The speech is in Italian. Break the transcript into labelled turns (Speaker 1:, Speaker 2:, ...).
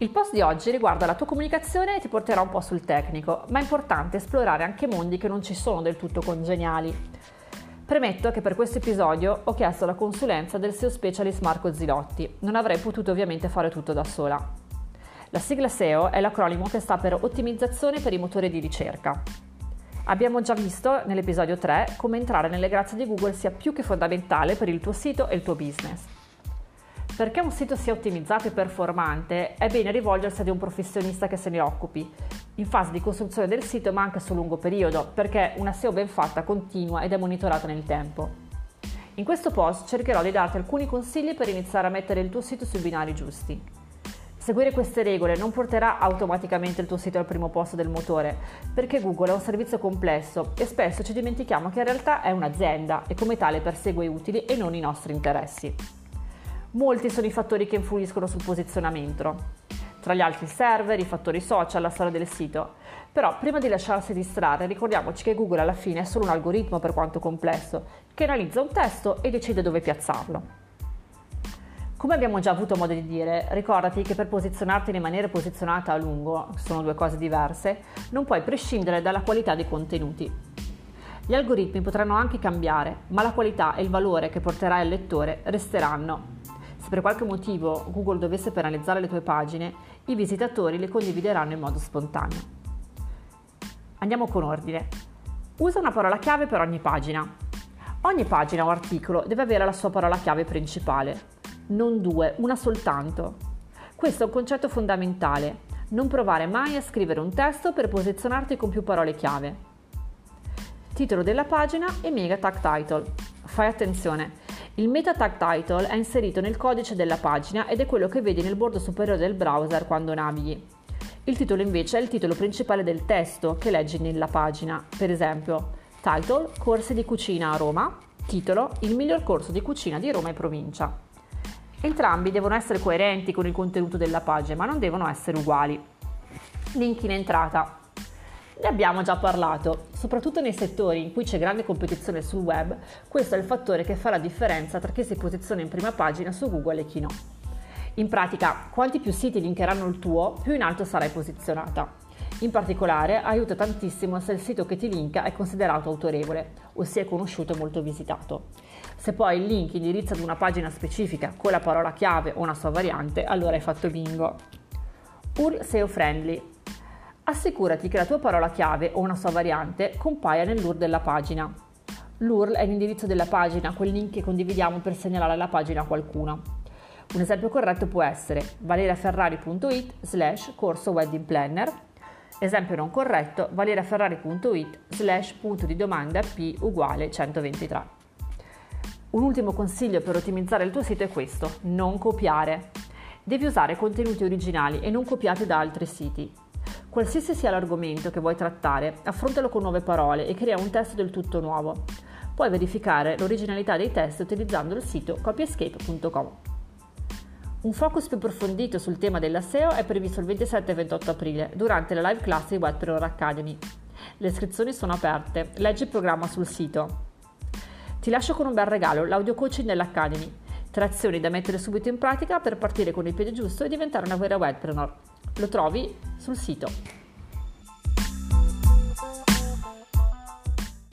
Speaker 1: Il post di oggi riguarda la tua comunicazione e ti porterà un po' sul tecnico, ma è importante esplorare anche mondi che non ci sono del tutto congeniali. Premetto che per questo episodio ho chiesto la consulenza del SEO specialist Marco Zilotti, non avrei potuto ovviamente fare tutto da sola. La sigla SEO è l'acronimo che sta per Ottimizzazione per i motori di ricerca. Abbiamo già visto nell'episodio 3 come entrare nelle grazie di Google sia più che fondamentale per il tuo sito e il tuo business. Perché un sito sia ottimizzato e performante è bene rivolgersi ad un professionista che se ne occupi, in fase di costruzione del sito ma anche sul lungo periodo, perché una SEO ben fatta continua ed è monitorata nel tempo. In questo post cercherò di darti alcuni consigli per iniziare a mettere il tuo sito sui binari giusti. Seguire queste regole non porterà automaticamente il tuo sito al primo posto del motore, perché Google è un servizio complesso e spesso ci dimentichiamo che in realtà è un'azienda e come tale persegue utili e non i nostri interessi. Molti sono i fattori che influiscono sul posizionamento, tra gli altri il server, i fattori social, la storia del sito. Però prima di lasciarsi distrarre ricordiamoci che Google alla fine è solo un algoritmo per quanto complesso, che analizza un testo e decide dove piazzarlo. Come abbiamo già avuto modo di dire, ricordati che per posizionarti in maniera posizionata a lungo, sono due cose diverse, non puoi prescindere dalla qualità dei contenuti. Gli algoritmi potranno anche cambiare, ma la qualità e il valore che porterai al lettore resteranno se per qualche motivo Google dovesse penalizzare le tue pagine, i visitatori le condivideranno in modo spontaneo. Andiamo con ordine. Usa una parola chiave per ogni pagina. Ogni pagina o articolo deve avere la sua parola chiave principale, non due, una soltanto. Questo è un concetto fondamentale. Non provare mai a scrivere un testo per posizionarti con più parole chiave. Titolo della pagina e mega tag title. Fai attenzione, il meta tag title è inserito nel codice della pagina ed è quello che vedi nel bordo superiore del browser quando navighi. Il titolo invece è il titolo principale del testo che leggi nella pagina, per esempio title Corsi di cucina a Roma, titolo Il miglior corso di cucina di Roma e provincia. Entrambi devono essere coerenti con il contenuto della pagina, ma non devono essere uguali. Link in entrata. Ne abbiamo già parlato, soprattutto nei settori in cui c'è grande competizione sul web, questo è il fattore che fa la differenza tra chi si posiziona in prima pagina su Google e chi no. In pratica, quanti più siti linkeranno il tuo, più in alto sarai posizionata. In particolare, aiuta tantissimo se il sito che ti linka è considerato autorevole, ossia conosciuto e molto visitato. Se poi il link indirizza ad una pagina specifica con la parola chiave o una sua variante, allora hai fatto bingo. URL SEO friendly assicurati che la tua parola chiave o una sua variante compaia nell'URL della pagina. L'URL è l'indirizzo della pagina, quel link che condividiamo per segnalare la pagina a qualcuno. Un esempio corretto può essere valeriaferrari.it slash corso wedding planner. Esempio non corretto, valeriaferrari.it slash punto di domanda p uguale 123. Un ultimo consiglio per ottimizzare il tuo sito è questo, non copiare. Devi usare contenuti originali e non copiati da altri siti. Qualsiasi sia l'argomento che vuoi trattare, affrontalo con nuove parole e crea un testo del tutto nuovo. Puoi verificare l'originalità dei testi utilizzando il sito copyescape.com. Un focus più approfondito sul tema della SEO è previsto il 27 e 28 aprile durante la live class di Webpreneur Academy. Le iscrizioni sono aperte, leggi il programma sul sito. Ti lascio con un bel regalo, l'audio coaching dell'Academy. Tre azioni da mettere subito in pratica per partire con il piede giusto e diventare una vera webpreneur. Lo trovi sul sito.